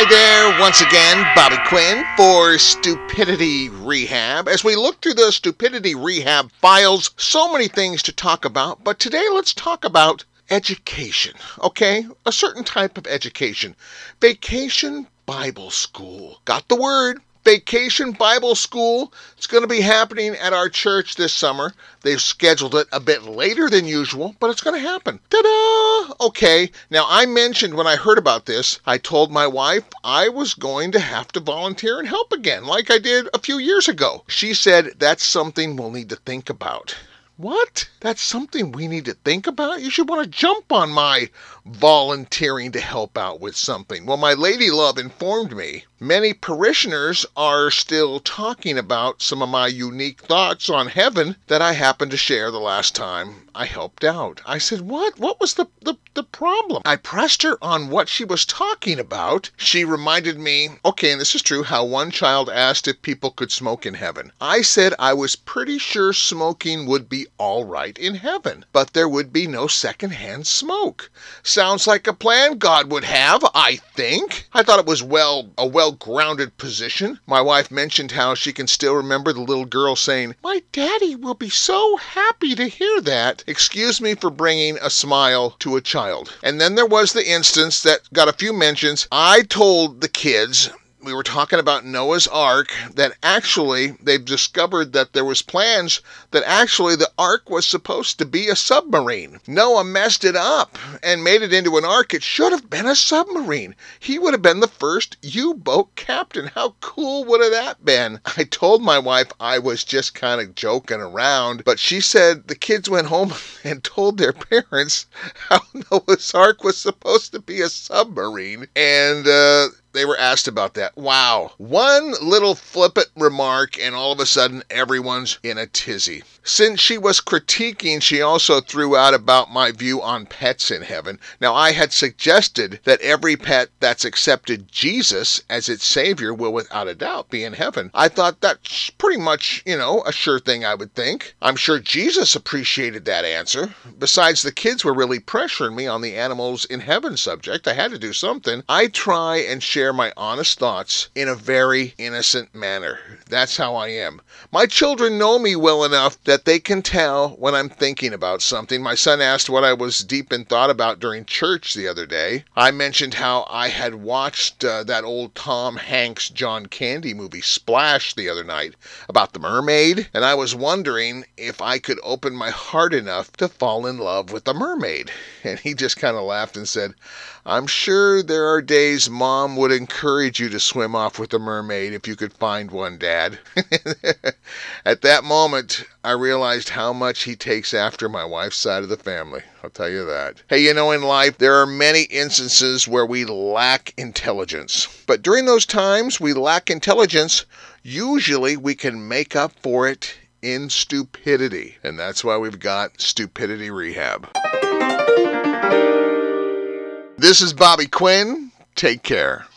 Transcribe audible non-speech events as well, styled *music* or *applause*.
Hi there, once again, Bobby Quinn for Stupidity Rehab. As we look through the Stupidity Rehab files, so many things to talk about, but today let's talk about education, okay? A certain type of education. Vacation Bible School. Got the word. Vacation Bible School. It's going to be happening at our church this summer. They've scheduled it a bit later than usual, but it's going to happen. Ta da! Okay, now I mentioned when I heard about this, I told my wife I was going to have to volunteer and help again, like I did a few years ago. She said that's something we'll need to think about. What? That's something we need to think about? You should want to jump on my volunteering to help out with something. Well, my lady love informed me many parishioners are still talking about some of my unique thoughts on heaven that I happened to share the last time I helped out. I said, What? What was the, the, the problem? I pressed her on what she was talking about. She reminded me, okay, and this is true, how one child asked if people could smoke in heaven. I said I was pretty sure smoking would be all right in heaven, but there would be no secondhand smoke. Sounds like a plan God would have, I think. I thought it was well a well grounded position. My wife mentioned how she can still remember the little girl saying, My daddy will be so happy to hear that. Excuse me for bringing a smile to a child. And then there was the instance that got a few mentions. I told the kids we were talking about Noah's Ark that actually they've discovered that there was plans that actually the ark was supposed to be a submarine. Noah messed it up and made it into an ark. It should have been a submarine. He would have been the first U-boat captain. How cool would have that been? I told my wife I was just kind of joking around, but she said the kids went home *laughs* and told their parents how *laughs* Noah's Ark was supposed to be a submarine and uh they were asked about that. Wow. One little flippant remark, and all of a sudden everyone's in a tizzy. Since she was critiquing, she also threw out about my view on pets in heaven. Now, I had suggested that every pet that's accepted Jesus as its Savior will without a doubt be in heaven. I thought that's pretty much, you know, a sure thing, I would think. I'm sure Jesus appreciated that answer. Besides, the kids were really pressuring me on the animals in heaven subject. I had to do something. I try and share share my honest thoughts in a very innocent manner. That's how I am. My children know me well enough that they can tell when I'm thinking about something. My son asked what I was deep in thought about during church the other day. I mentioned how I had watched uh, that old Tom Hanks John Candy movie Splash the other night about the mermaid, and I was wondering if I could open my heart enough to fall in love with the mermaid. And he just kind of laughed and said, I'm sure there are days mom would encourage you to swim off with a mermaid if you could find one, Dad. *laughs* At that moment, I realized how much he takes after my wife's side of the family. I'll tell you that. Hey, you know, in life, there are many instances where we lack intelligence. But during those times we lack intelligence, usually we can make up for it in stupidity. And that's why we've got Stupidity Rehab. This is Bobby Quinn. Take care.